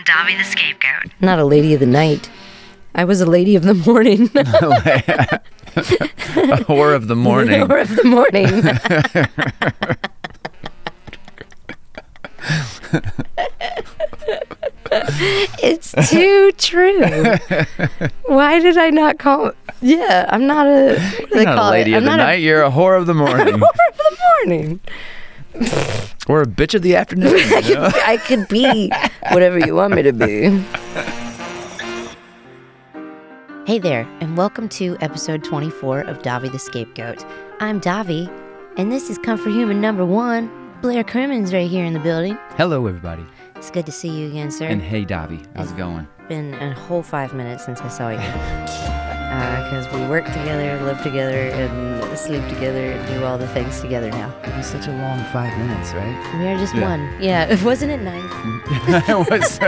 on Davi the Scapegoat. Not a lady of the night. I was a lady of the morning. a whore of the morning. or of the morning. it's too true. Why did I not call? Yeah, I'm not a. What do You're not call a lady it? of the I'm not night. You're a whore of the A, morning. whore of the morning. Or a bitch of the afternoon. you know? I could be whatever you want me to be. Hey there, and welcome to episode 24 of Davi the Scapegoat. I'm Davi, and this is Comfort Human number one. Blair Crimmins right here in the building. Hello, everybody. It's good to see you again, sir. And hey, Davi, how's it going? been a whole five minutes since I saw you. Because we work together, live together, and sleep together, and do all the things together now. It was such a long five minutes, right? We are just Yeah. one. Yeah, wasn't it nine? it was.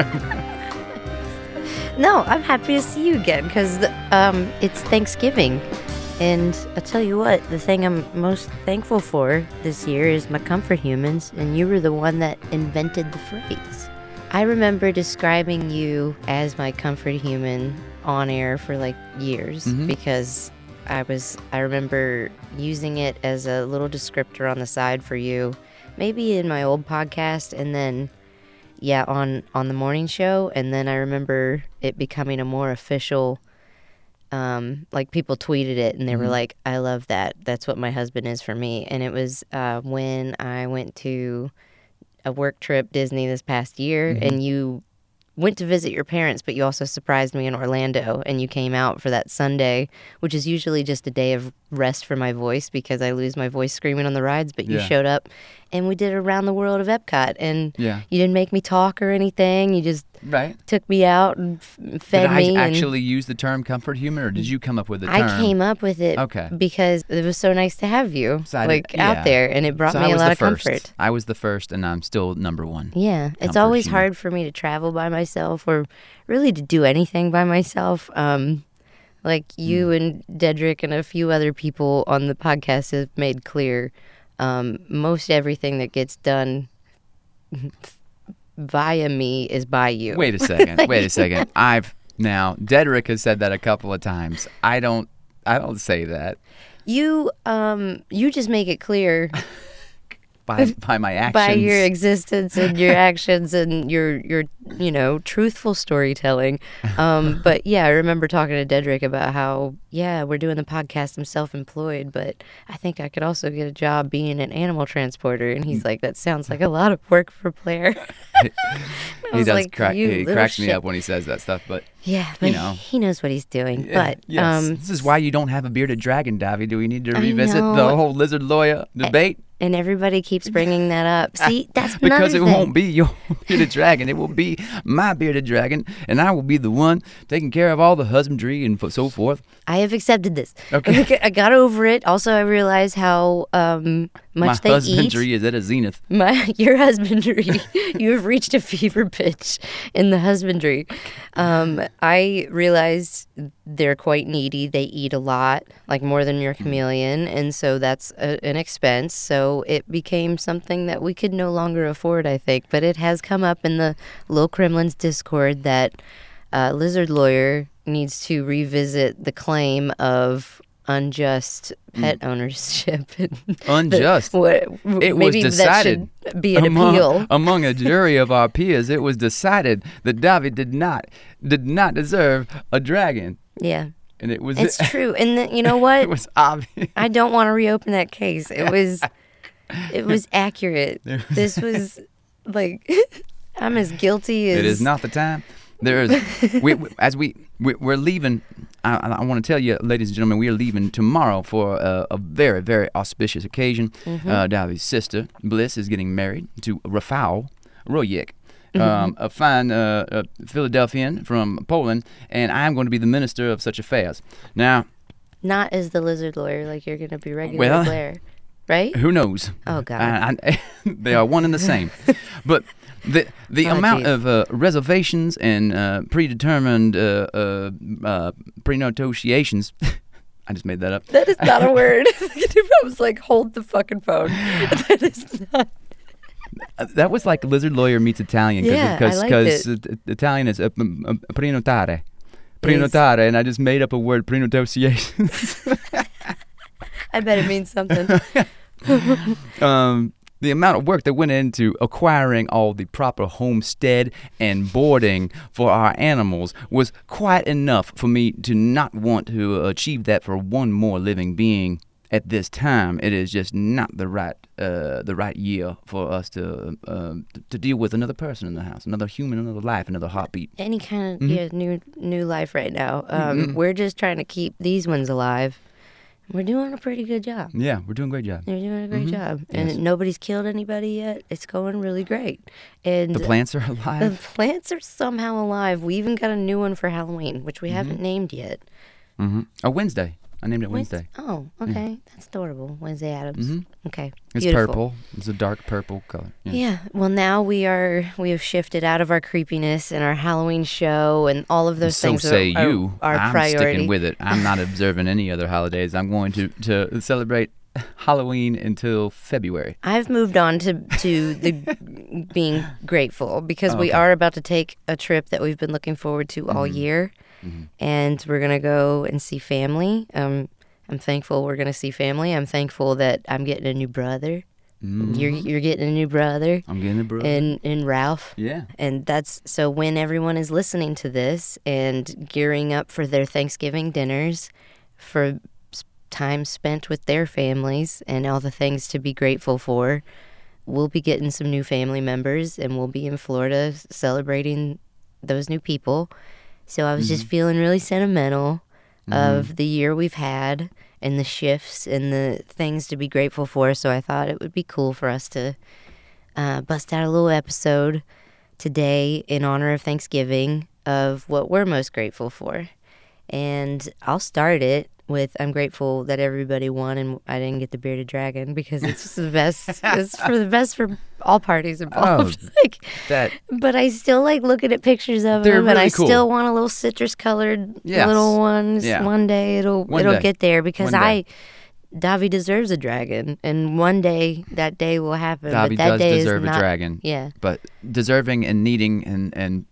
No, I'm happy to see you again because um, it's Thanksgiving. And I'll tell you what, the thing I'm most thankful for this year is my comfort humans, and you were the one that invented the phrase. I remember describing you as my comfort human on air for like years Mhm. because I was, I remember using it as a little descriptor on the side for you, maybe in my old podcast, and then yeah on on the morning show and then i remember it becoming a more official um like people tweeted it and they were Mhm. like i love that that's what my husband is for me and it was uh when i went to a work trip disney this past year Mhm. and you went to visit your parents but you also surprised me in orlando and you came out for that sunday which is usually just a day of rest for my voice because i lose my voice screaming on the rides but you Yeah. showed up and we did around the world of epcot and yeah. you didn't make me talk or anything. You just Right. took me out and f- fed Did I me. and actually use the term comfort human, or did you come up with the term? I came up with it Okay. because it was so nice to have you So I did- like out there, and it brought So me a lot of first. comfort. I was the first, and I'm still number one. Yeah, it's always human. hard for me to travel by myself, or really to do anything by myself. Um, like you Mm. and Dedrick and a few other people on the podcast have made clear, um, most everything that gets done via me is by you. Wait a second. wait a second. I've now Dedrick has said that a couple of times. I don't. I don't say that You um you just make it clear by by my actions. by your existence and your actions and your your you know truthful storytelling. Um but yeah, I remember talking to Dedrick about how yeah, we're doing the podcast I'm self-employed, but I think I could also get a job being an animal transporter and Mm. he's like that sounds like a lot of work for Blair. I he does like, crack. He cracks me up when he says that stuff. But Yeah, but know. he knows what he's doing. Yeah, but yes. um this is why you don't have a bearded dragon, Davi. Do we need to revisit the whole lizard lawyer debate? And everybody keeps bringing that up. See, that's because it thing. won't be your bearded dragon. It will be my bearded dragon, and I will be the one taking care of all the husbandry and so forth. I have accepted this. Okay. I got over it. Also, I realized how um, much my they husbandry eat. is at a zenith. My your husbandry. you have reached a fever pitch in the husbandry. Um, I realized they're quite needy. They eat a lot, like more than your chameleon, and so that's a, an expense. So it became something that we could no longer afford. I think, but it has come up in the Little Kremlin's Discord that uh, Lizard Lawyer needs to revisit the claim of unjust pet mm. ownership. and Unjust. what, It was decided be an among, appeal. among a jury of our peers. It was decided that David did not did not deserve a dragon, Yeah, and it was it's true. And then, you know what? it was obvious. I don't want to reopen that case. It was, it was accurate. This was like, I'm as guilty as It is not the time. There is, we, we- as we, we we're leaving. I, I want to tell you, ladies and gentlemen, we are leaving tomorrow for a, a very, very auspicious occasion. Mm-hmm. Uh, Davi's sister Bliss is getting married to Rafał Rojek. Mm-hmm. Um, a fine uh, uh, Philadelphian from Poland, and I'm going to be the minister of such affairs. Now, not as the lizard lawyer. Like you're gonna be regular Well- Blair, right? who knows? Oh God. I, I, they are one and the same. but the the Oh, amount geez. of uh, reservations and uh, predetermined uh, uh, uh, pre-negotiations. I just made that up. that is not a word. I was like, hold the fucking phone. That is not. Uh, That was like lizard lawyer meets Italian Yeah, I because because it. Italian is uh, um, um, prenotare, prenotare, and I just made up a word prenotociation. I bet it means something. um, the amount of work that went into acquiring all the proper homestead and boarding for our animals was quite enough for me to not want to achieve that for one more living being at this time. It is just not the right uh, the right year for us to uh, to deal with another person in the house, another human, another life, another heartbeat. Any kind of Mm-hmm. yeah, new new life right now. Um, We're just trying to keep these ones alive. We're doing a pretty good job. Yeah, we're doing a great job. They're doing a great job, and Mm-hmm. Yes. nobody's killed anybody yet. It's going really great, and The plants are alive. the plants are somehow alive. We even got a new one for Halloween, which we haven't named yet. Mm-hmm. Oh, Wednesday. I named it Wednesday. Oh, okay, that's adorable. Wednesday Addams. Mhm. Okay, It's beautiful. purple. It's a dark purple color. Yeah. Yeah. Well, now we are we have shifted out of our creepiness and our Halloween show and all of those so things. say are, you. Are, our I'm priority. sticking with it. I'm not observing any other holidays. I'm going to, to celebrate Halloween until February. I've moved on to to the being grateful because we Okay. are about to take a trip that we've been looking forward to all Mm-hmm. year, and we're gonna go and see family. Um, I'm thankful we're gonna see family. I'm thankful that I'm getting a new brother. Mm, You're you're getting a new brother, I'm getting a bro. and and Ralph. yeah. And that's so when everyone is listening to this and gearing up for their Thanksgiving dinners, for time spent with their families and all the things to be grateful for, we'll be getting some new family members and we'll be in Florida celebrating those new people. So I was just feeling really sentimental of the year we've had and the shifts and the things to be grateful for. So I thought it would be cool for us to uh, bust out a little episode today in honor of Thanksgiving of what we're most grateful for. And I'll start it with I'm grateful that everybody won and I didn't get the bearded dragon because it's just the best. it's for the best for all parties oh, involved. Oh, like, That but I still like looking at pictures of them, and I cool. still want a little citrus colored Yes. little ones. Yeah. One day it'll One it'll day. get there because I. Davi deserves a dragon, and one day that day will happen. Davi does deserve a not, dragon. Yeah, But deserving and needing and and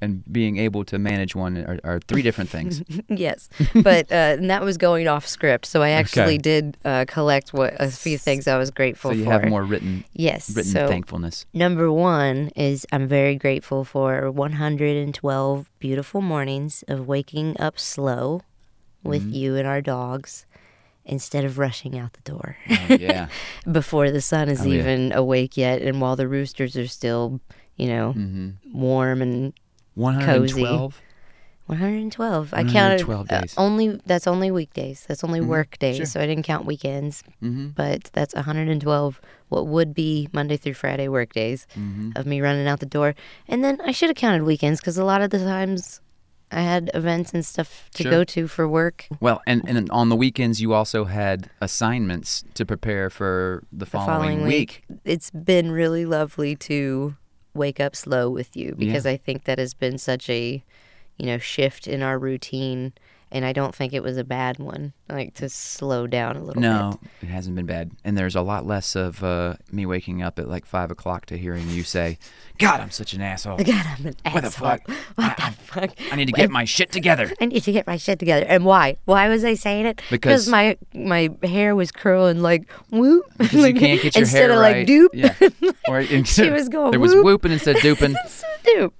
and being able to manage one are, are three different things. yes, but uh, and that was going off script, so I actually Okay. did uh, collect what a few things I was grateful for. so you for. have more written yes, written so thankfulness. number one is I'm very grateful for 112 beautiful mornings of waking up slow with Mm-hmm. you and our dogs instead of rushing out the door Oh, yeah. before the sun is Oh, yeah. even awake yet, and while the roosters are still, you know, hmm warm and 112. 112. I 112 counted uh, days. only that's only weekdays. That's only work days. sure. So I didn't count weekends, Mm-hmm. but that's 112 what would be Monday through Friday work days Mm-hmm. of me running out the door. And then I should have counted weekends cuz a lot of the times I had events and stuff to Sure. go to for work Well, and, and on the weekends, you also had assignments to prepare for the the following, following week. week. It's been really lovely to wake up slow with you because I think that has been such a, you know, shift in our routine and I don't think it was a bad one. Like to slow down a little No, it hasn't been bad. And there's a lot less of uh, me waking up at like five o'clock to hearing you say, "God, I'm such an asshole. God, I'm an What the fuck? What the fuck? I need to get my shit together." I need to get my shit together. And why? Why was I saying it? Because- my my hair was curling like whoop. Because you can't get your hair right. instead of like doop. Yeah. Or She was going There was whooping instead of dooping.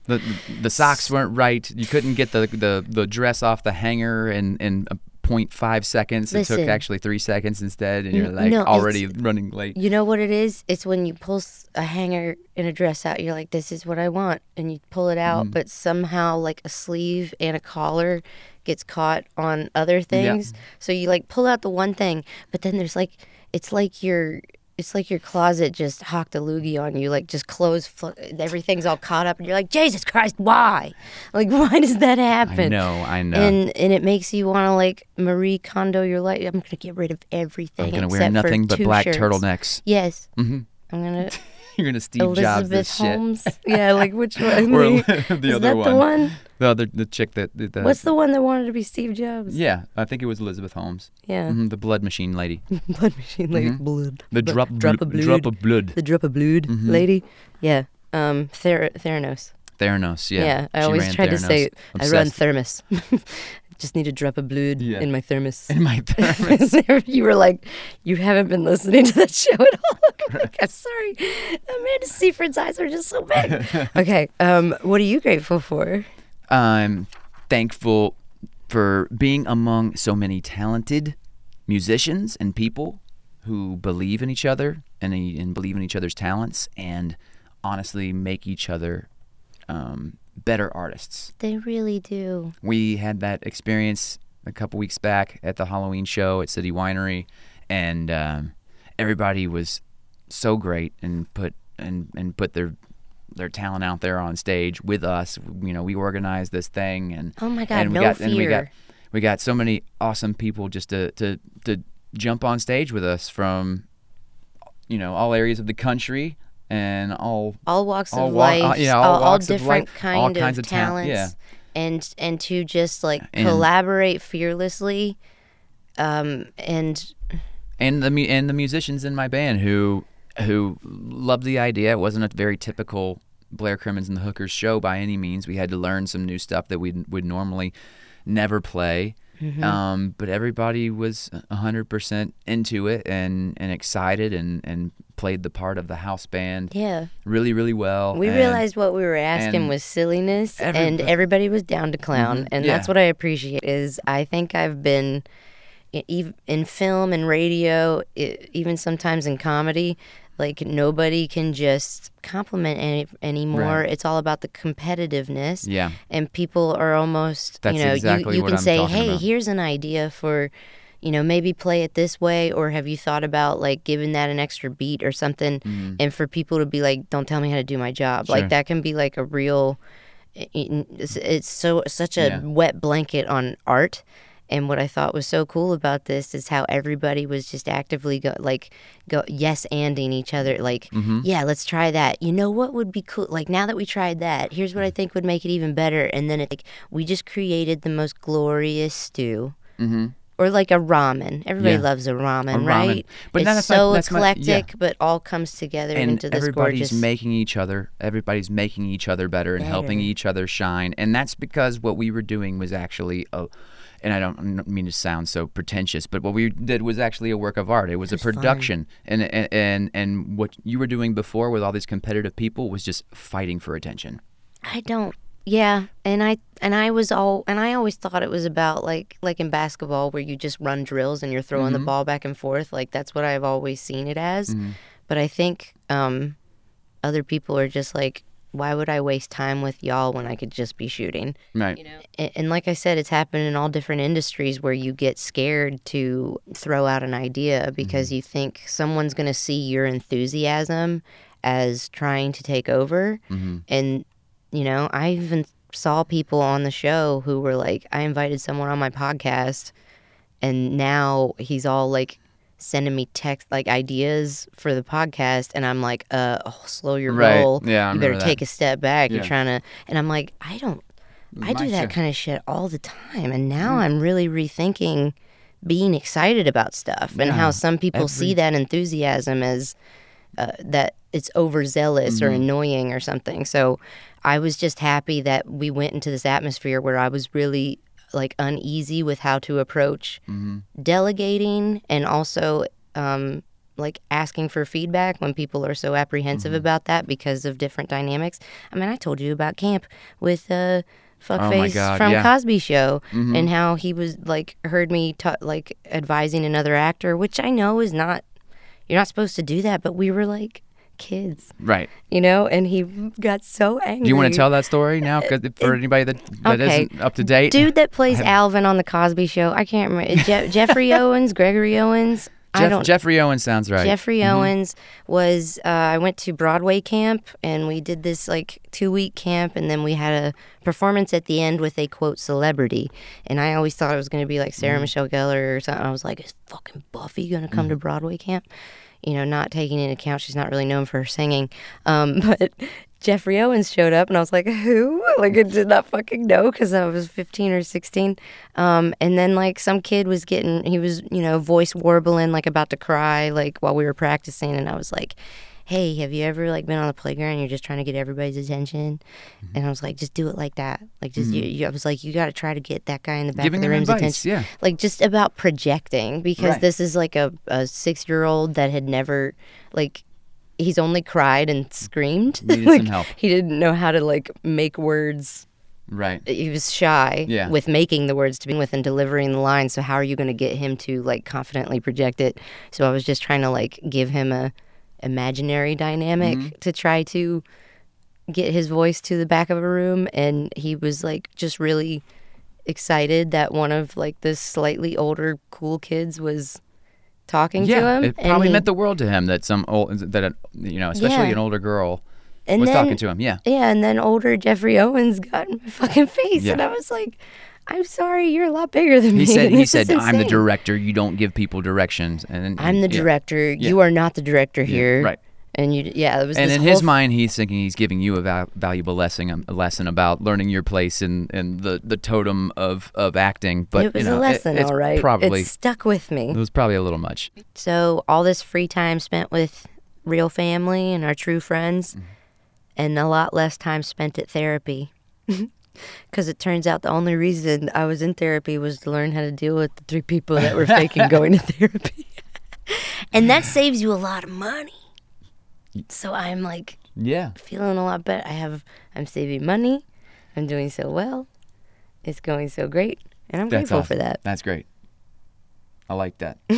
The, the socks weren't right. You couldn't get the, the, the dress off the hanger in, in a 0.5 seconds. It took actually three seconds instead, and you're like no, already running late. You know what it is? It's when you pull a hanger in a dress out. You're like, "This is what I want," and you pull it Mm. out, but somehow like a sleeve and a collar gets caught on other things. So you like pull out the one thing, but then there's like, it's like your. It's like your closet just hawked a loogie on you, like just clothes, Fl- everything's all caught up, and you're like, Jesus Christ, why? Like, why does that happen? I know, I know. And and it makes you want to like Marie Kondo your life. I'm gonna get rid of everything. I'm gonna wear nothing but black shirts. turtlenecks. Yes. Mm-hmm. I'm gonna You're gonna Steve Jobs Elizabeth this shit. Holmes. yeah, like which one? Or The- the is other that one. the one? The other, the chick that. that- that What's the one that wanted to be Steve Jobs? Yeah, I think it was Elizabeth Holmes. Yeah. Mhm, the blood machine lady. blood machine lady. Mhm. Blood. The drop, drop of blood. drop of blood. the drop of blood Mhm. lady. Yeah. Um. Ther- Theranos. Theranos. Yeah. Yeah. I She always tried to Theranos. say I run thermos. Just need a drop of blood Yeah. in my thermos. in my thermos. you were like, you haven't been listening to that show at all. Like, I'm sorry, Amanda Seyfried's eyes are just so big. okay, um, what are you grateful for? I'm thankful for being among so many talented musicians and people who believe in each other and, and believe in each other's talents and honestly make each other um, better artists. They really do. We had that experience a couple weeks back at the Halloween show at City Winery, and um, everybody was so great and put and and put their their talent out there on stage with us. You know, we organized this thing, and Oh my God, and we no got and we got fear. we got so many awesome people just to to to jump on stage with us from you know all areas of the country and all All walks All of wa- uh, life, yeah, all all, all walks of different life, kind all of kinds of tal- talents, yeah. and and to just like And- collaborate fearlessly, um, and and the and the musicians in my band who who loved the idea. It wasn't a very typical Blair Crimmins and the Hookers show by any means. We had to learn some new stuff that we would normally never play. Mm-hmm. Um, but everybody was hundred percent into it and, and excited and, and played the part of the house band yeah, really really well. we and- realized what we were asking was silliness, and everybody was down to clown, Mhm, and yeah. that's what I appreciate. Is I think I've been in film and radio, even sometimes in comedy. Like nobody can just compliment any anymore. Right. It's all about the competitiveness. yeah, and people are almost That's you know exactly you, you can I'm say hey about. here's an idea for you know maybe play it this way or have you thought about like giving that an extra beat or something mm. and for people to be like don't tell me how to do my job. Sure. like that can be like a real eh, eh, i- i- it's, it's so such a Yeah. wet blanket on art and what I thought was so cool about this is how everybody was just actively go like go yes anding each other like Mm-hmm. yeah let's try that. You know what would be cool like now that we tried that here's what I think would make it even better. And then it like we just created the most glorious stew. Hmm or like a ramen. Everybody Yeah. loves a ramen, A ramen. right? But it's that's my- so that's my- yeah. eclectic but all comes together and into this everybody's gorgeous making each other everybody's making each other better and helping each other shine. And that's because what we were doing was actually a and I don't, mean to sound so pretentious, but what we did was actually a work of art. It was, was a production, and, and and and what you were doing before with all these competitive people was just fighting for attention. I don't. Yeah, and I and I was all and I always thought it was about like like in basketball where you just run drills and you're throwing the ball back and forth. Like that's what I've always seen it as. But I think um, other people are just like, why would I waste time with y'all when I could just be shooting? Right. You And, and like I said, it's happened in all different industries where you get scared to throw out an idea because mm-hmm. you think someone's going to see your enthusiasm as trying to take over. Mm-hmm. And, you know, I even saw people on the show who were like, I invited someone on my podcast, and now he's all like, sending me text like ideas for the podcast and I'm like uh oh, slow your Right. roll Yeah, I you better remember that. take a step back you're trying to and I'm like I don't I My do that kind of shit all the time, and now Mm. I'm really rethinking being excited about stuff and how some people see that enthusiasm as uh, that it's overzealous or Mm-hmm. annoying or something. So I was just happy that we went into this atmosphere where I was really like uneasy with how to approach Mm-hmm. delegating and also um, like asking for feedback when people are so apprehensive Mm-hmm. about that because of different dynamics. I mean, I told you about camp with uh, Oh Fuckface God, from yeah. Mm-hmm. Cosby Show and how he was like heard me ta- like advising another actor, which I know is not you're not supposed to do that, but we were like kids, Right. you know, and he got so angry. Do you want to tell that story now 'Cause uh, for anybody that that Okay. not up to date? dude that plays Elvin on the Cosby Show. I can't remember Je- Geoffrey Owens, Gregory Owens. I don't. Geoffrey Owens sounds right. Geoffrey mm-hmm. Owens was. Uh, I went to Broadway camp and we did this like two week camp, and then we had a performance at the end with a quote celebrity. And I always thought it was going to be like Sarah mm-hmm. Michelle Gellar or something. I was like, is fucking Buffy going to come to mm-hmm. Broadway camp? You know, not taking into account she's not really known for her singing. Um, but Geoffrey Owens showed up, and I was like, who? Like, I did not fucking know because I was 15 or 16. Um, and then, like, some kid was getting, he was, you know, voice warbling, like, about to cry, like, while we were practicing. And I was like, hey, have you ever, like, been on the playground and you're just trying to get everybody's attention? Mm-hmm. And I was like, just do it like that. Like, just, you, you, I was like, you got to try to get that guy in the back Giving of the room's advice, attention. yeah. Like, just about projecting because Right. this is like a, a six year old that had never, like, he's only cried and screamed. Like, some help. He didn't know how to like make words. Right. He was shy Yeah. with making the words to begin with and delivering the lines. So how are you going to get him to like confidently project it? So I was just trying to like give him a imaginary dynamic Mm-hmm. to try to get his voice to the back of a room and he was like just really excited that one of like the slightly older cool kids was talking to Yeah, him it and probably he- meant the world to him that some old that a, you know, especially Yeah. an older girl and was then, talking to him. Yeah. Yeah, and then older Geoffrey Owens got in my fucking face, and I was like, "I'm sorry, you're a lot bigger than me." He said he said I'm the director. You don't give people directions. And I'm the yeah. director. You are not the director here. right. And you, yeah, it was. And in his mind, he's thinking he's giving you a val- valuable lesson, a lesson about learning your place in, in the, the totem of, of acting. But it was you know, a lesson, it's all right. Probably it stuck with me. it was probably a little much. So all this free time spent with real family and our true friends, Mm-hmm. and a lot less time spent at therapy. Because it turns out the only reason I was in therapy was to learn how to deal with the three people that were faking going to therapy. and that saves you a lot of money. So I'm like Yeah. feeling a lot better. I have I'm saving money. I'm doing so well. It's going so great, and I'm That's grateful awesome. for that. That's great. I like that.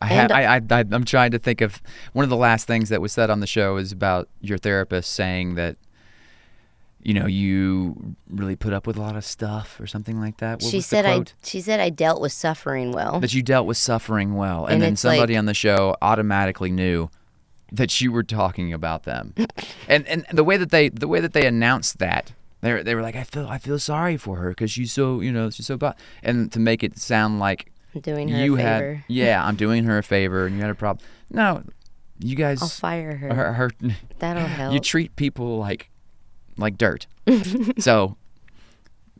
I, ha- I, I, I, I'm trying to think of one of the last things that was said on the show is about your therapist saying that, you know, you really put up with a lot of stuff or something like that. What she said I she said I dealt with suffering well. that you dealt with suffering well, and, And then somebody like- on the show automatically knew that you were talking about them, and and the way that they the way that they announced that. They were, they were like, I feel I feel sorry for her because she's so you know she's so bad, and to make it sound like I'm doing her you a had favor. yeah I'm doing her a favor and you had a problem. No, you guys I'll fire her. her, her That'll help. you treat people like like dirt. so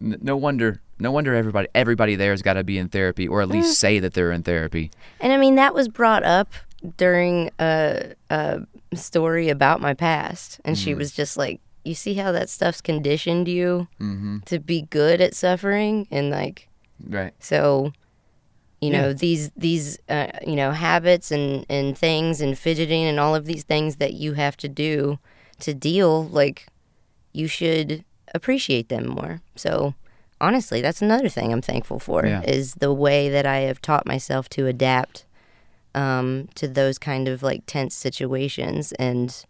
n- no wonder no wonder everybody everybody there's got to be in therapy or at Mm. least say that they're in therapy. and I mean that was brought up during a, a story about my past, and Mm. she was just like, "You see how that stuff's conditioned you Mm-hmm. to be good at suffering, and like." Right. So, you Yeah. know, these these uh, you know habits and and things and fidgeting and all of these things that you have to do to deal like you should appreciate them more. So, honestly, that's another thing I'm thankful for Yeah. is the way that I have taught myself to adapt um, to those kind of like tense situations and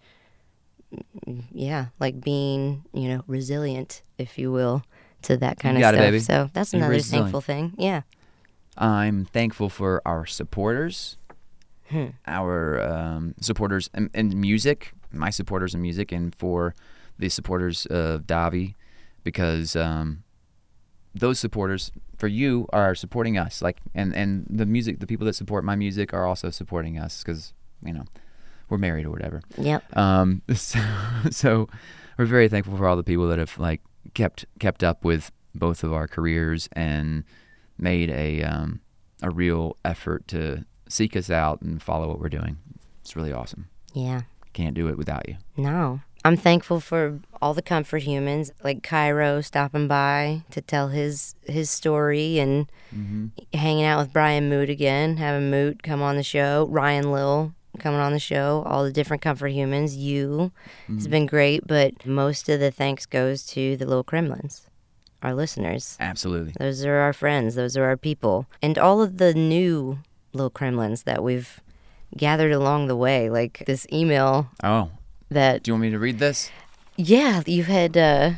yeah, like being, you know, resilient, if you will, to that kind You of got it, stuff. baby. So that's You're another resilient. thankful thing. Yeah. I'm thankful for our supporters, Hmm. our um, supporters in, in music, my supporters in music, and for the supporters of Davi, because um, those supporters for you are supporting us. Like, and and the music, the people that support my music are also supporting us because you know we're married or whatever. Yep. Um, so, so we're very thankful for all the people that have like kept kept up with both of our careers and made a um, a real effort to seek us out and follow what we're doing. It's really awesome. Yeah. Can't do it without you. No. I'm thankful for all the comfort humans like Cairo stopping by to tell his his story and mm-hmm. hanging out with Brian Moot again, having Moot come on the show, Ryan Lill coming on the show, all the different comfort humans, you. It's mm-hmm. been great, but most of the thanks goes to the little Kremlins, our listeners. Absolutely. Those are our friends, those are our people. And all of the new little Kremlins that we've gathered along the way, like this email Oh, that do you want me to read this? yeah, you had uh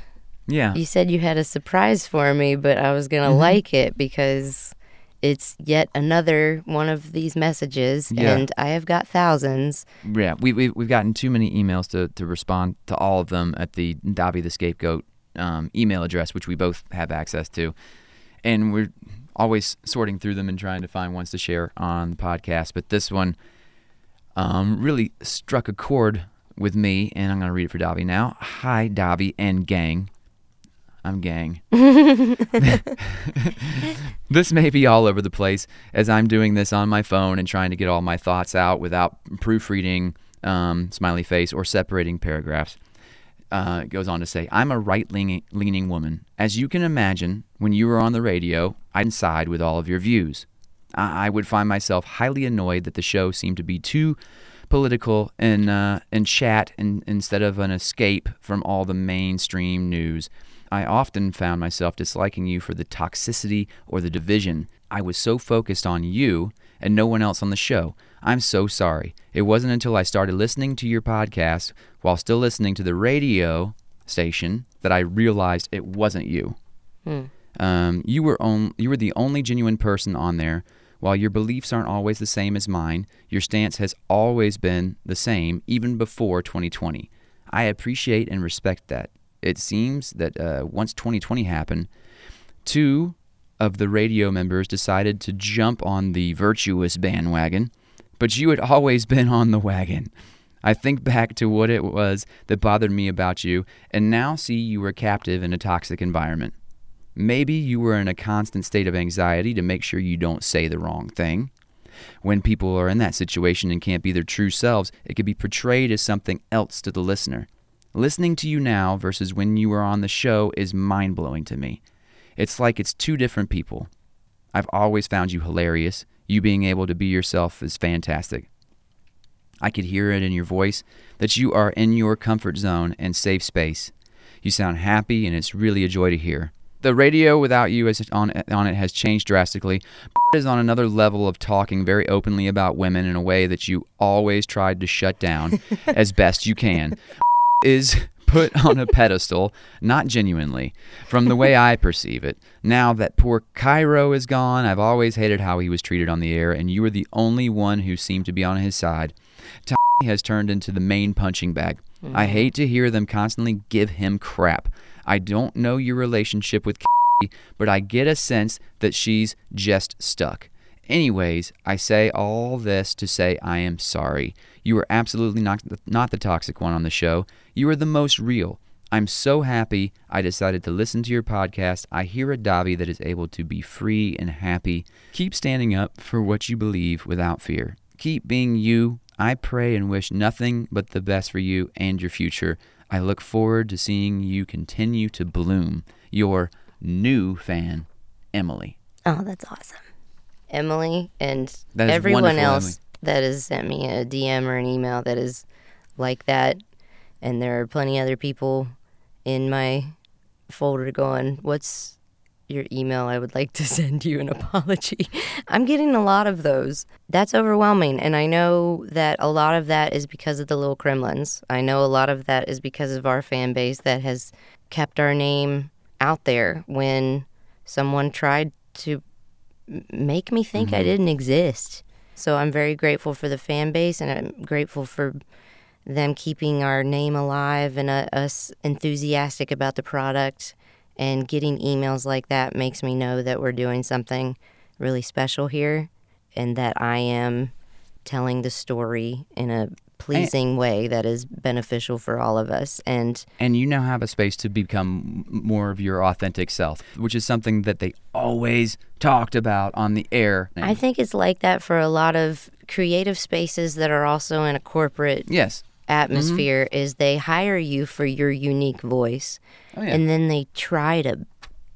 Yeah. you said you had a surprise for me, but I was going to Mm-hmm. like it because it's yet another one of these messages, Yeah. and I have got thousands. Yeah, we, we, we've gotten too many emails to, to respond to all of them at the Davi the Scapegoat um, email address, which we both have access to. And we're always sorting through them and trying to find ones to share on the podcast. But this one um, really struck a chord with me, and I'm going to read it for Davi now. Hi, Davi and gang. I'm gang. this may be all over the place as I'm doing this on my phone and trying to get all my thoughts out without proofreading, um, smiley face, or separating paragraphs. Uh, it goes on to say, I'm a right leaning woman. As you can imagine, when you were on the radio, I'd side with all of your views. I, I would find myself highly annoyed that the show seemed to be too political and, uh, and chat in, instead of an escape from all the mainstream news. I often found myself disliking you for the toxicity or the division. I was so focused on you and no one else on the show. I'm so sorry. It wasn't until I started listening to your podcast while still listening to the radio station that I realized it wasn't you. Hmm. Um, you were on, you were the only genuine person on there. While your beliefs aren't always the same as mine, your stance has always been the same, even before 2020. I appreciate and respect that. It seems that uh, once 2020 happened, two of the radio members decided to jump on the virtuous bandwagon, but you had always been on the wagon. I think back to what it was that bothered me about you, and now see you were captive in a toxic environment. Maybe you were in a constant state of anxiety to make sure you don't say the wrong thing. When people are in that situation and can't be their true selves, it could be portrayed as something else to the listener. Listening to you now versus when you were on the show is mind blowing to me. It's like it's two different people. I've always found you hilarious. You being able to be yourself is fantastic. I could hear it in your voice that you are in your comfort zone and safe space. You sound happy, and it's really a joy to hear. The radio without you is on, on it has changed drastically. is on another level of talking very openly about women in a way that you always tried to shut down as best you can. is put on a pedestal, not genuinely, from the way I perceive it. Now that poor Cairo is gone, I've always hated how he was treated on the air, and you were the only one who seemed to be on his side. Tommy has turned into the main punching bag. Mm-hmm. I hate to hear them constantly give him crap. I don't know your relationship with K, but I get a sense that she's just stuck. Anyways, I say all this to say I am sorry. You are absolutely not not the toxic one on the show. You are the most real. I'm so happy I decided to listen to your podcast. I hear a Davi that is able to be free and happy. Keep standing up for what you believe without fear. Keep being you. I pray and wish nothing but the best for you and your future. I look forward to seeing you continue to bloom. Your new fan, Emily. Oh, that's awesome. Emily and everyone else Emily. that has sent me a DM or an email that is like that. And there are plenty other people in my folder going, What's your email? I would like to send you an apology. I'm getting a lot of those. That's overwhelming. And I know that a lot of that is because of the little Kremlins. I know a lot of that is because of our fan base that has kept our name out there when someone tried to make me think I didn't exist. So I'm very grateful for the fan base and I'm grateful for them keeping our name alive and uh, us enthusiastic about the product. And getting emails like that makes me know that we're doing something really special here and that I am telling the story in a pleasing way that is beneficial for all of us. And And you now have a space to become more of your authentic self, which is something that they always talked about on the air. I think it's like that for a lot of creative spaces that are also in a corporate yes. Mm-hmm. atmosphere is they hire you for your unique voice Oh, yeah. and then they try to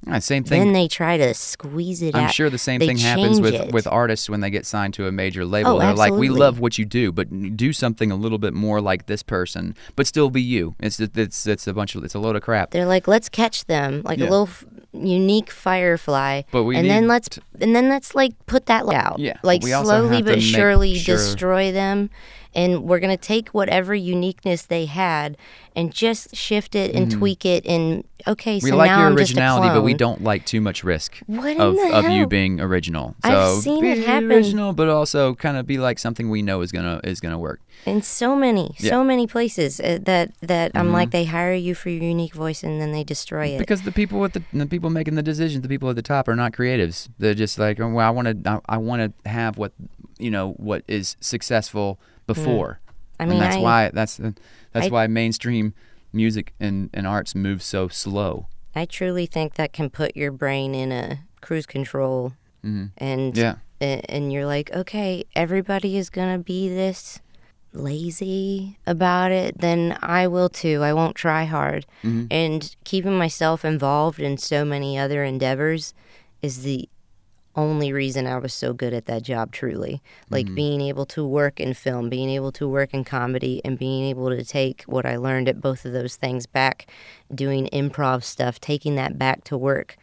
Yeah, same thing. then they try to squeeze it I'm out. sure the same they thing happens with, it. with artists when they get signed to a major label. Oh, They're like, we love what you do, but do something a little bit more like this person, but still be you. It's it's it's a bunch of it's a load of crap. They're like, let's catch them like Yeah. a little f- unique firefly, But we and then let's and then let's like put that out, Yeah, like slowly but surely sure- destroy them, and we're gonna take whatever uniqueness they had and just shift it and tweak it. And okay, Mm-hmm. We so like now your I'm originality, but we don't like too much risk What of, of you being original. So I've seen be it happen. original, but also kind of be like something we know is gonna is gonna work. in so many, Yeah. so many places uh, that that I'm Mhm. like they hire you for your unique voice and then they destroy it. Because the people with the, the people making the decisions, the people at the top are not creatives. They're just like, oh, well, I want to, I, I want to have what, you know, what is successful before. I mean, and that's I, why that's that's I- why mainstream music and, and arts move so slow. I truly think that can put your brain in a cruise control hmm and Yeah. and you're like, okay, everybody is gonna be this lazy about it, then I will too. I won't try hard. Mhm. And keeping myself involved in so many other endeavors is the only reason I was so good at that job, truly. Like Mm-hmm. being able to work in film, being able to work in comedy, and being able to take what I learned at both of those things back, doing improv stuff, taking that back to work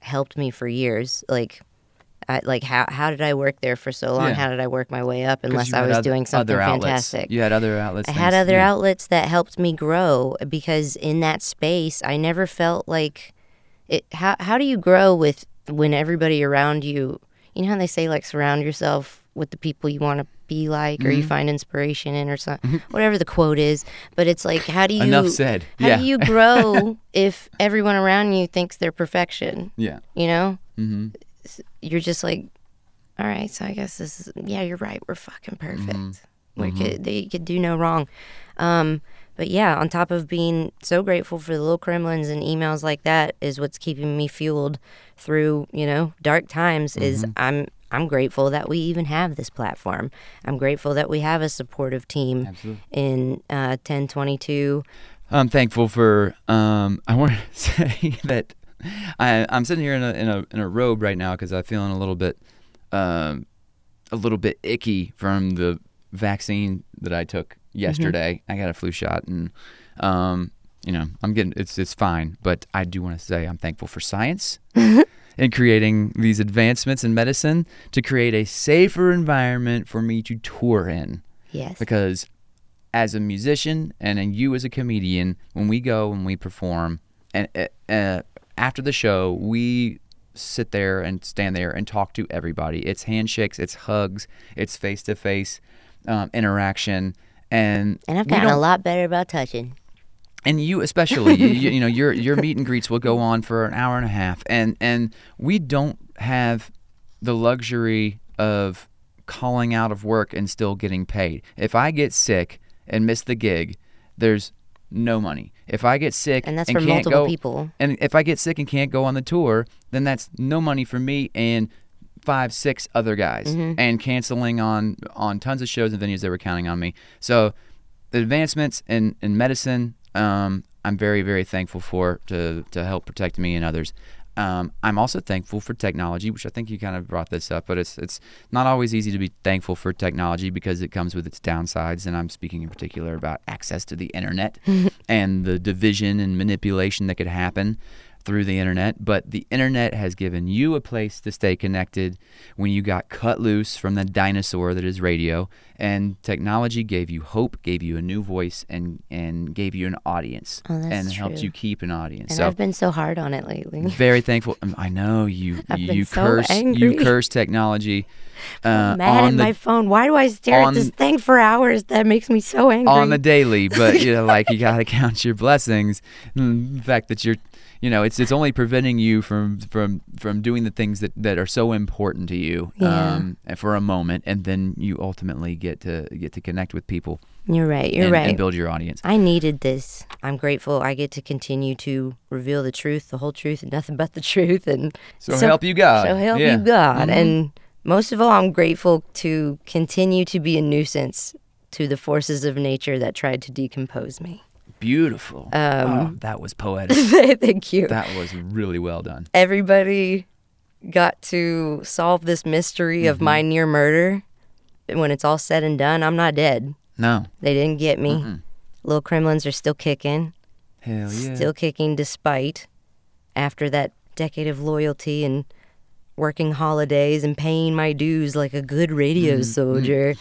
helped me for years. Like, I, like how how did I work there for so long? Yeah. How did I work my way up unless I was oth- doing something fantastic? You had other outlets. I had other yeah. outlets that helped me grow because in that space I never felt like it how how do you grow with when everybody around you you know how they say like surround yourself with the people you want to be like or you Mm-hmm. find inspiration in or something whatever the quote is but it's like how do you Enough said. how yeah. do you grow if everyone around you thinks they're perfection yeah. you know hmm you're just like all right so i guess this is yeah you're right we're fucking perfect Mm-hmm. we could they could do no wrong um but yeah on top of being so grateful for the little kremlins and emails like that is what's keeping me fueled through you know dark times is Mm-hmm. i'm i'm grateful that we even have this platform i'm grateful that we have a supportive team Absolutely. in uh 1022 I'm thankful for. Um, I want to say that I, I'm sitting here in a in a in a robe right now because I'm feeling a little bit, um, a little bit icky from the vaccine that I took yesterday. I got a flu shot, and um, you know, I'm getting it's it's fine. But I do want to say I'm thankful for science. and creating these advancements in medicine to create a safer environment for me to tour in yes because as a musician and then you as a comedian when we go and we perform and uh, after the show we sit there and stand there and talk to everybody it's handshakes it's hugs it's face-to-face um, interaction and and i've gotten a lot better about touching. And you especially you, you, know your your meet and greets will go on for an hour and a half. And and we don't have the luxury of calling out of work and still getting paid. If i get sick and miss the gig there's no money. If i get sick and that's and for can't multiple go, people. and if i get sick and can't go on the tour then that's no money for me and five six other guys Mm-hmm. and canceling on on tons of shows and venues that were counting on me so the advancements in, in medicine um, I'm very very thankful for to to help protect me and others. Um, I'm also thankful for technology, which I think you kind of brought this up, but it's it's not always easy to be thankful for technology because it comes with its downsides, and I'm speaking in particular about access to the internet and the division and manipulation that could happen through the internet. But the internet has given you a place to stay connected when you got cut loose from the dinosaur that is radio, and technology gave you hope, gave you a new voice, and and gave you an audience, Oh, and helped you keep an audience. and so i've been so hard on it lately very thankful. um, I know you. I've you so curse. angry. You curse technology. Uh, mad on at the my phone. Why do I stare at this thing for hours? That makes me so angry. on the daily, but you know, like you gotta count your blessings. The fact that you're, you know, it's it's only preventing you from from from doing the things that that are so important to you, Yeah. um, for a moment, and then you ultimately get to get to connect with people You're right. You're and, right. and build your audience. I needed this. I'm grateful I get to continue to reveal the truth, the whole truth, and nothing but the truth. And So, help you God. So help Yeah. you God. Mhm. And most of all, I'm grateful to continue to be a nuisance to the forces of nature that tried to decompose me. Beautiful. Um, oh, that was poetic. Thank you. that was really well done. Everybody got to solve this mystery of Mm-hmm. my near murder. When it's all said and done, I'm not dead. No. They didn't get me. Mm-mm. Little Kremlins are still kicking. Hell yeah. still kicking despite after that decade of loyalty and working holidays and paying my dues like a good radio soldier.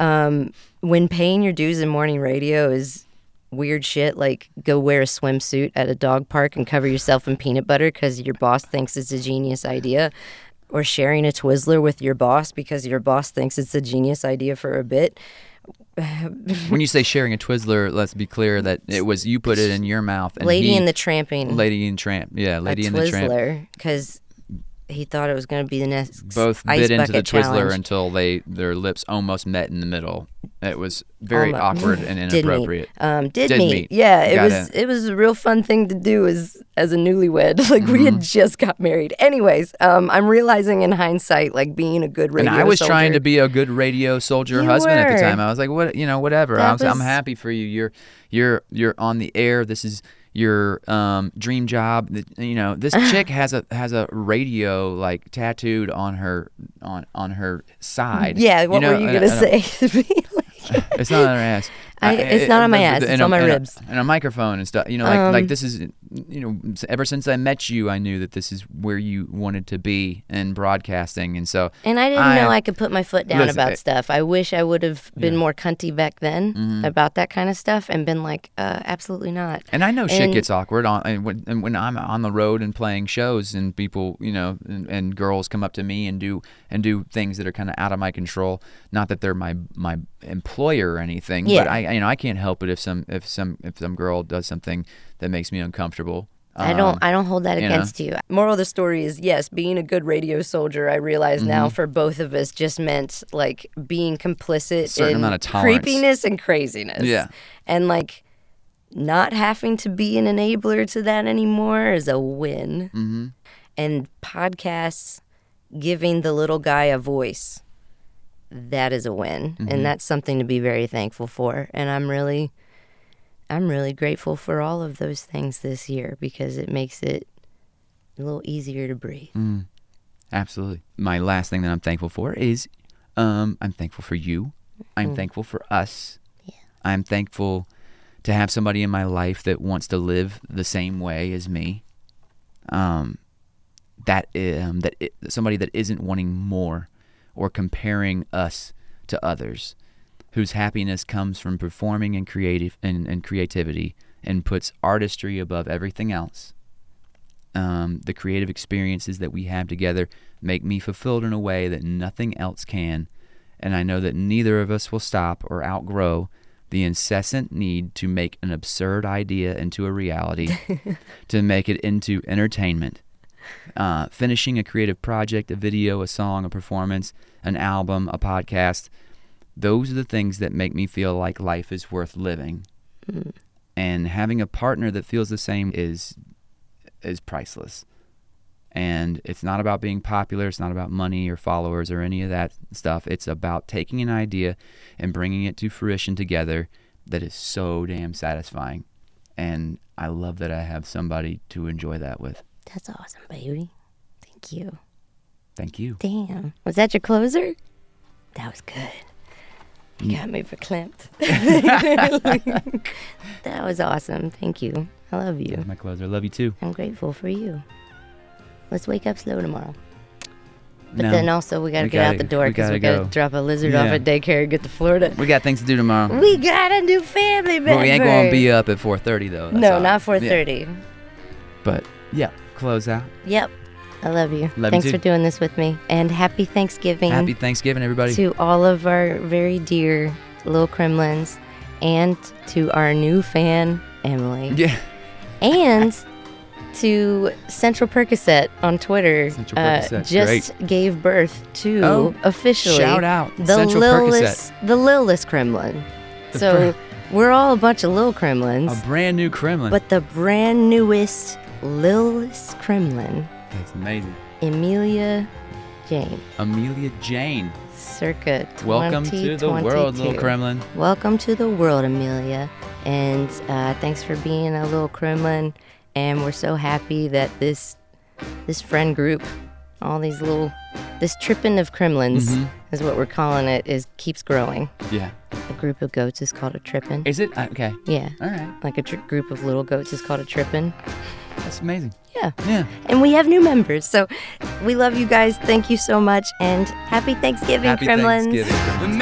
Um, when paying your dues in morning radio is weird shit, like go wear a swimsuit at a dog park and cover yourself in peanut butter because your boss thinks it's a genius idea, or sharing a Twizzler with your boss because your boss thinks it's a genius idea for a bit. when you say sharing a Twizzler, let's be clear that it was you put it in your mouth. And Lady he- in the Tramping. Lady in Tramp. Yeah, Lady a in the Tramp. Twizzler because he thought it was going to be the next Both bit into the Twizzler challenge. until they their lips almost met in the middle. It was very Almo- awkward and inappropriate. Did meet. Um, did, Did meet. meet. Yeah, it was it. it was a real fun thing to do as as a newlywed. Like we Mm-hmm. had just got married. Anyways, um, I'm realizing in hindsight, like being a good radio. And I was soldier, trying to be a good radio soldier You husband at the time. I was like, what, you know, whatever. Was, I'm happy for you. You're, you're, you're on the air. This is your um, dream job. You know, this chick has a has a radio like tattooed on her on on her side. Yeah, what know, were you gonna and- say? It's not on her ass. I- it's not on my ass, it's on my and a- ribs. And a microphone and stuff. You know, like like Um, this is, you know, ever since I met you, I knew that this is where you wanted to be in broadcasting, and so And I didn't I- know I could put my foot down Listen, about I- stuff. I wish I would have been more cunty back then Mm-hmm. about that kind of stuff and been like, uh, absolutely not. And I know shit gets awkward on and when, and when I'm on the road and playing shows and people, you know, and, and girls come up to me and do and do things that are kind of out of my control. Not that they're my my employer or anything, but Yeah. I you know I can't help it if some if some if some girl does something that makes me uncomfortable. I don't. Um, I don't hold that you know. against you. Moral of the story is yes, being a good radio soldier. I realize Mm-hmm. now for both of us just meant like being complicit in amount of tolerance. creepiness and craziness. Yeah. and like not having to be an enabler to that anymore is a win. Mm-hmm. And podcasts giving the little guy a voice, that is a win, Mm-hmm. and that's something to be very thankful for. And I'm really. I'm really grateful for all of those things this year because it makes it a little easier to breathe. Mm. Absolutely. My last thing that I'm thankful for is um, I'm thankful for you. I'm thankful for us. I'm thankful to have somebody in my life that wants to live the same way as me. Um, that um, that i somebody that isn't wanting more or comparing us to others, whose happiness comes from performing and creative and, and creativity and puts artistry above everything else um, the creative experiences that we have together make me fulfilled in a way that nothing else can. And I know that neither of us will stop or outgrow the incessant need to make an absurd idea into a reality, to make it into entertainment. Uh, finishing a creative project, a video, a song, a performance, an album, a podcast, those are the things that make me feel like life is worth living. And having a partner that feels the same is is priceless. And it's not about being popular, it's not about money or followers or any of that stuff. It's about taking an idea and bringing it to fruition together that is so damn satisfying. And I love that I have somebody to enjoy that with. That's awesome, baby. Thank you. Thank you. Damn. Was that your closer? That was good. You mm. got me for verklempt. that was awesome. Thank you. I love you. My closer. I Love you too. I'm grateful for you. Let's wake up slow tomorrow. But No, then also we gotta we get out gotta- the door we because gotta we gotta go. drop a lizard off at daycare and get to Florida. we got things to do tomorrow. We got a new family member. But we ain't gonna be up at 4:30 though. that's no, all. not Yeah. 4:30. But yeah, close out. Yep. I love you. Love you Thanks too. for doing this with me. And happy Thanksgiving Happy Thanksgiving, everybody. to all of our very dear little Kremlins and to our new fan, Emily. yeah. And to Central Percocet on Twitter. Central uh, Percocet's just gave birth to Oh, officially shout out, the Central Lillis, the Lillis Kremlin. The so we're all a bunch of little Kremlins. A brand new Kremlin. But the brand newest Lillis Kremlin, That's amazing. Emilia Jane, Amelia Jane. circa Welcome to the world, little Kremlin. Welcome to the world, Amelia. And uh, thanks for being a little Kremlin. And we're so happy that this this friend group, all these little this trippin of Kremlins Mm-hmm. is what we're calling it. Is keeps growing. Yeah. A group of goats is called a trippin. Is it? Uh, Okay. Yeah, All right. like a tr- group of little goats is called a trippin. That's amazing. Yeah. Yeah. And we have new members, so we love you guys. Thank you so much, and happy Thanksgiving, Happy Kremlins. Thanksgiving.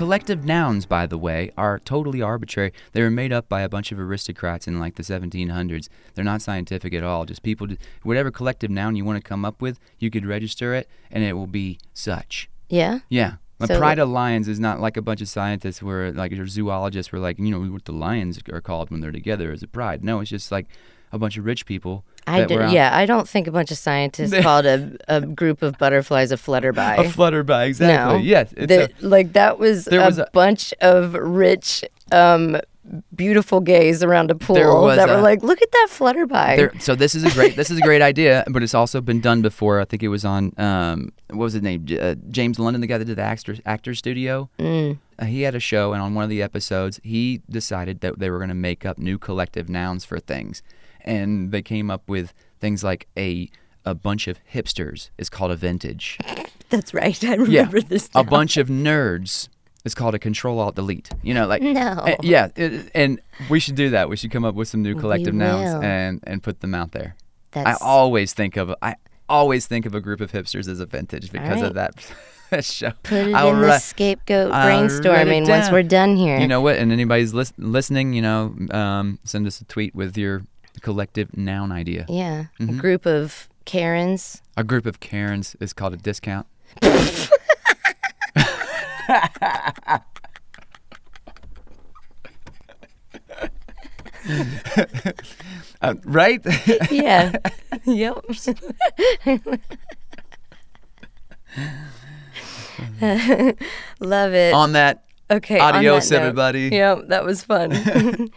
Collective nouns, by the way, are totally arbitrary. They were made up by a bunch of aristocrats in like the 1700s. They're not scientific at all. Just people, whatever collective noun you want to come up with, you could register it, and it will be such. Yeah. Yeah. So- pride of lions is not like a bunch of scientists where like or zoologists were like, you know, what the lions are called when they're together is a pride. No, it's just like a bunch of rich people. I do, yeah, I don't think a bunch of scientists called a, a group of butterflies a flutterby. A flutterby, exactly. No. Yes. It's That- a, like that was a was a- bunch of rich, um, beautiful gays around a pool that were like, "Look at that flutterby." there, so this is a great this is a great idea, but it's also been done before. I think it was on um, what was his name? Uh, James London, the guy that did the actor actor studio. Mm. Uh, he had a show, and on one of the episodes, he decided that they were going to make up new collective nouns for things, and they came up with things like a a bunch of hipsters is called a vintage. That's right. I remember this. A bunch of nerds is called a control alt delete. You know, like No. uh, yeah, it, and we should do that. We should come up with some new collective nouns and and put them out there. I always think of I always think of a group of hipsters as a vintage because right. of that, show. put it I'll in the scapegoat I'll brainstorming once we're done here. You know what? And anybody's lis- listening, you know, um, send us a tweet with your collective noun idea. yeah, Mm-hmm. a group of Karens. A group of Karens is called a discount. Uh, right? Yeah. yep. Love it. On that, okay. on adios, that note- everybody. Yep, that was fun.